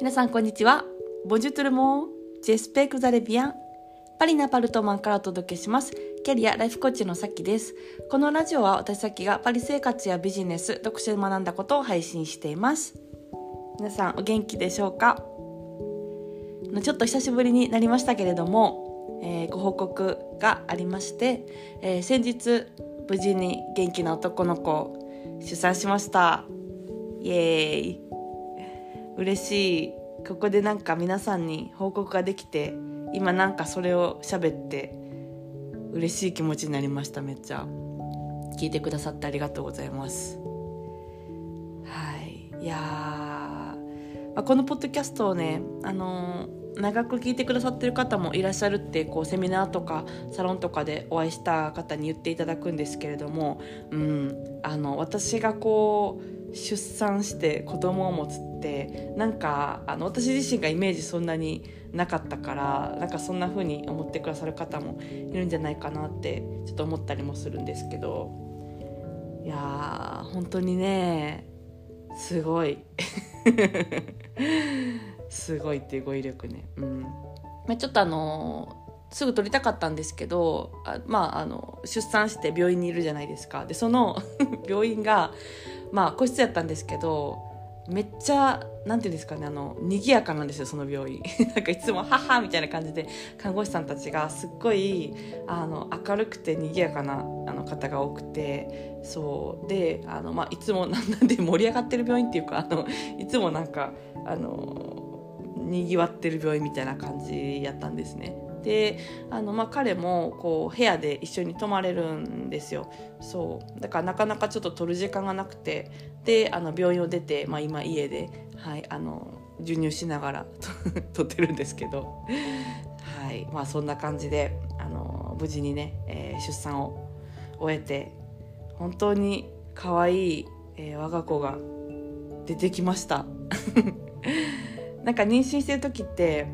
皆さんこんにちは。ボジュトゥルモン、ジェスペクザレビアン。パリナパルトマンからお届けします。キャリアライフコーチのさきです。このラジオは私さきがパリ生活やビジネス、読書で学んだことを配信しています。皆さんお元気でしょうか？ちょっと久しぶりになりましたけれども、えーご報告がありまして、えー先日無事に元気な男の子を出産しました。イエーイ。嬉しい。ここでなんか皆さんに報告ができて今なんかそれを喋って嬉しい気持ちになりましためっちゃ。聞いてくださってありがとうございます。はい。いや、まあ、このポッドキャストをねあのー長く聞いてくださってる方もいらっしゃるってこうセミナーとかサロンとかでお会いした方に言っていただくんですけれども、うん、あの私がこう出産して子供を持つってなんかあの私自身がイメージそんなになかったからなんかそんな風に思ってくださる方もいるんじゃないかなってちょっと思ったりもするんですけど。いやー本当にねすごい。すごいっていう語彙力ね。うん。まあちょっとあのすぐ取りたかったんですけどあまああの出産して病院にいるじゃないですか。でその 病院がまあ個室やったんですけどめっちゃなんていうんですかねあの賑やかなんですよその病院。なんかいつも「はは」みたいな感じで看護師さんたちがすっごいあの明るくて賑やかなあの方が多くてそう。であの、まあ、いつもなんなんで盛り上がってる病院っていうかあのいつもなんかあのにぎわってる病院みたいな感じやったんですね。であの、まあ、彼もこう部屋で一緒に泊まれるんですよ。そう。だからなかなかちょっと取る時間がなくて。であの病院を出て、まあ、今家で、はい、あの授乳しながら 撮ってるんですけど、はい。まあ、そんな感じであの無事にね、えー出産を終えて本当に可愛い、えー我が子が出てきました。なんか妊娠してる時って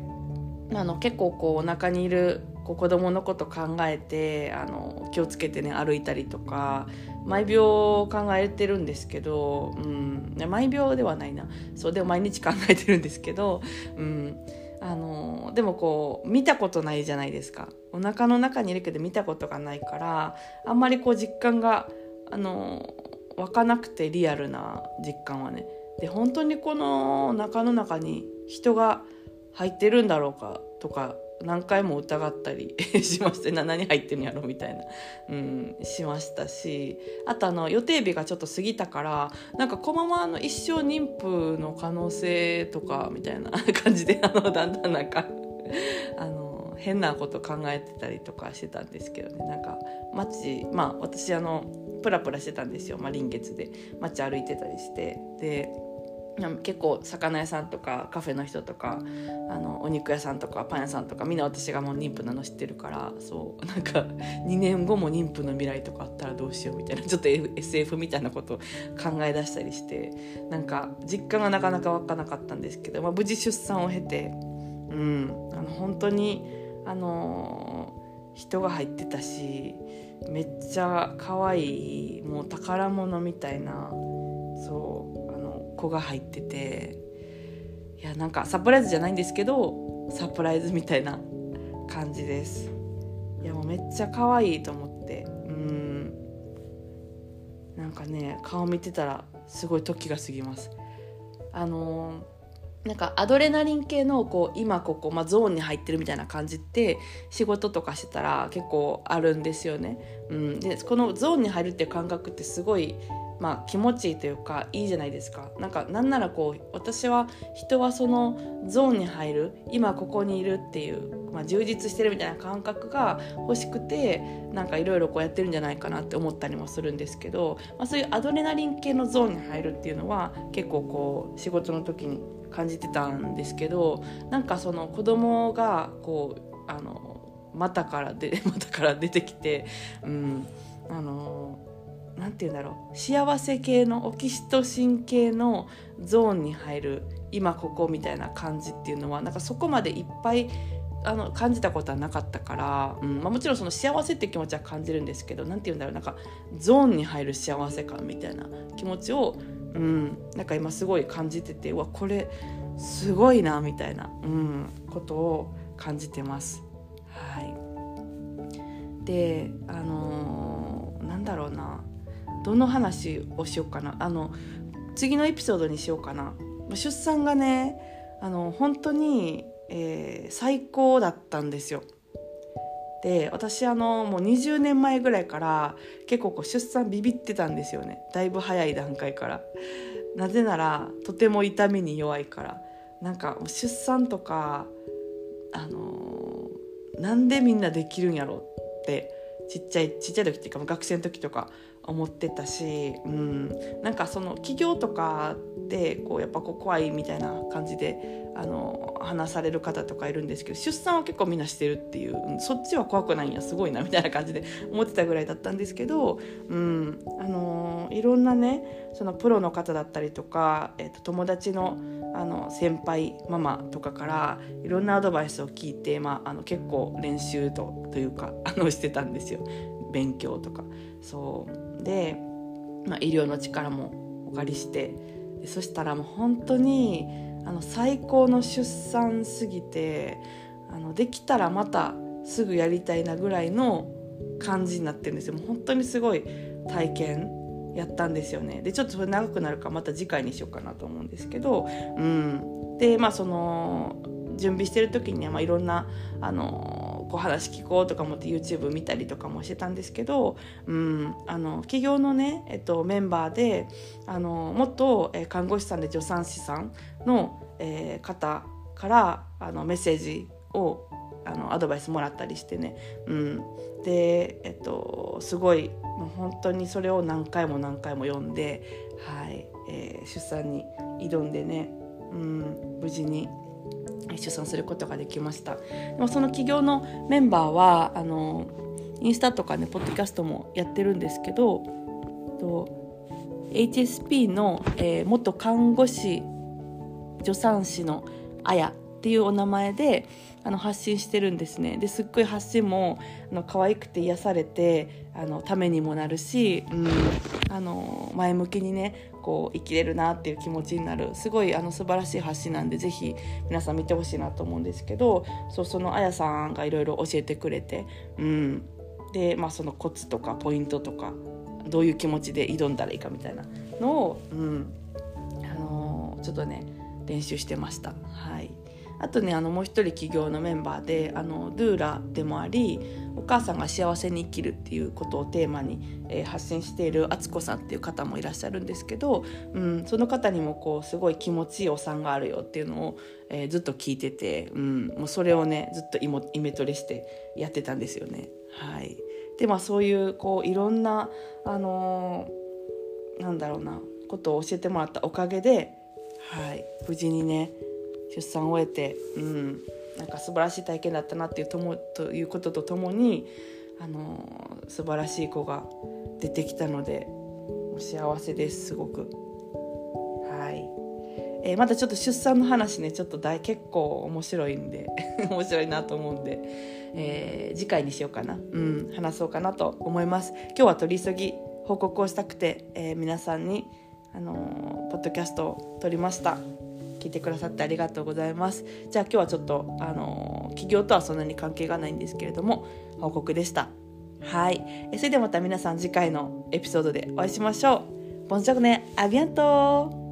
あの結構こうお腹にいるこ子供のこと考えてあの気をつけてね歩いたりとか毎秒考えてるんですけど、うん、毎秒ではないな。そうでも毎日考えてるんですけど、うん、あのでもこう見たことないじゃないですか。お腹の中にいるけど見たことがないからあんまりこう実感があの湧かなくてリアルな実感はね。で本当にこのお腹の中に人が入ってるんだろうかとか何回も疑ったり しまして何入ってんやろみたいな、うん、しましたし。あとあの予定日がちょっと過ぎたからなんかこのままの一生妊婦の可能性とかみたいな 感じであのだんだんなんかあの変なこと考えてたりとかしてたんですけどね。なんか街まあ私あのプラプラしてたんですよ、まあ、臨月で。街歩いてたりして。で結構魚屋さんとかカフェの人とかあのお肉屋さんとかパン屋さんとかみんな私がもう妊婦なの知ってるからそう なんか2年後も妊婦の未来とかあったらどうしようみたいなちょっと SF みたいなことを考え出したりしてなんか実感がなかなか湧かなかったんですけど、まあ、無事出産を経て、うん、あの本当にあのー人が入ってたしめっちゃ可愛いもう宝物みたいなそう子が入ってていやなんかサプライズじゃないんですけどサプライズみたいな感じです。いやもうめっちゃ可愛いと思って。うん。なんかね顔見てたらすごい時が過ぎます。あのーなんかアドレナリン系のこう今ここ、まあ、ゾーンに入ってるみたいな感じって仕事とかしてたら結構あるんですよね。うん、でこのゾーンに入るっていう感覚ってすごい、まあ、気持ちいいというかいいじゃないですか。なんかなんならこう私は人はそのゾーンに入る今ここにいるっていう、まあ、充実してるみたいな感覚が欲しくてなんかいろいろこうやってるんじゃないかなって思ったりもするんですけど、まあ、そういうアドレナリン系のゾーンに入るっていうのは結構こう仕事の時に感じてたんですけどなんかその子供がこうあの股からで 股から出てきて、うん、あのなんて言うんだろう。幸せ系のオキシトシン系のゾーンに入る。今ここみたいな感じっていうのはなんかそこまでいっぱいあの感じたことはなかったから、うんまあ、もちろんその幸せって気持ちは感じるんですけどなんて言うんだろう。なんかゾーンに入る幸せ感みたいな気持ちを、うん、なんか今すごい感じててうわこれすごいなみたいな、うん、ことを感じてます。はい、であのー、なんだろうな。どの話をしようかな。あの次のエピソードにしようかな。出産がねあの本当に、えー、最高だったんですよ。で私あのもう20年前ぐらいから結構こう出産ビビってたんですよね。だいぶ早い段階から。なぜならとても痛みに弱いから。なんか出産とかあのー、なんでみんなできるんやろってちっちゃいちっちゃい時っていうか学生の時とか思ってたし、うん、なんかその起業とかでこうやっぱこう怖いみたいな感じであの話される方とかいるんですけど出産は結構みんなしてるっていう、そっちは怖くないんやすごいなみたいな感じで 思ってたぐらいだったんですけど、うん。あのいろんなねそのプロの方だったりとか、えー、と友達のあの先輩ママとかからいろんなアドバイスを聞いて、まあ、あの結構練習とというかあのしてたんですよ。勉強とか。そう。で、まあ、医療の力もお借りしてそしたらもう本当にあの最高の出産すぎてあのできたらまたすぐやりたいなぐらいの感じになってるんですよ。もう本当にすごい体験やったんですよね。でちょっとそれ長くなるかまた次回にしようかなと思うんですけどうん。でまあその準備してる時には、まあ、いろんなあのこう話聞こうとか思って YouTube 見たりとかもしてたんですけど、うん、あの企業のね、えっと、メンバーであの元、え看護師さんで助産師さんの、えー、方からあのメッセージをあのアドバイスもらったりしてね、うん、で、えっと、すごいもう本当にそれを何回も何回も読んで、はいえー、出産に挑んでね、うん、無事に出産することができました。でもその起業のメンバーはあのインスタとかねポッドキャストもやってるんですけどと HSP の、えー、元看護師助産師のあやっていうお名前であの発信してるんですね。ですっごい発信もあの可愛くて癒されてあのためにもなるし、うん、あの前向きにねこう生きれるなっていう気持ちになる。すごいあの素晴らしい発信なんでぜひ皆さん見てほしいなと思うんですけどそうそのあやさんがいろいろ教えてくれて、うん、で、まあ、そのコツとかポイントとかどういう気持ちで挑んだらいいかみたいなのを、うん。あのー、ちょっとね練習してました。はい。あとねあのもう一人起業のメンバーであのドゥーラでもありお母さんが幸せに生きるっていうことをテーマに、えー、発信している敦子さんっていう方もいらっしゃるんですけど、うん、その方にもこうすごい気持ちいいお産があるよっていうのを、えー、ずっと聞いてて、うん、もうそれをねずっとイモイメトレしてやってたんですよね。はい、でまあそういうこういろんなあのー、なんだろうなことを教えてもらったおかげで、はい、無事にね出産を終えて、うん、なんか素晴らしい体験だったなっていうともということとともにあの素晴らしい子が出てきたので幸せですすごく。はい。えー、またちょっと出産の話ねちょっと大結構面白いんで 面白いなと思うんで、えー、次回にしようかな、うん、話そうかなと思います。今日は取り急ぎ報告をしたくて、えー、皆さんに、あのポッドキャストを撮りました。聞いてくださってありがとうございます。じゃあ今日はちょっとあの企業とはそんなに関係がないんですけれども報告でした。はい。それではまた皆さん次回のエピソードでお会いしましょう。ボンジョグネアビアント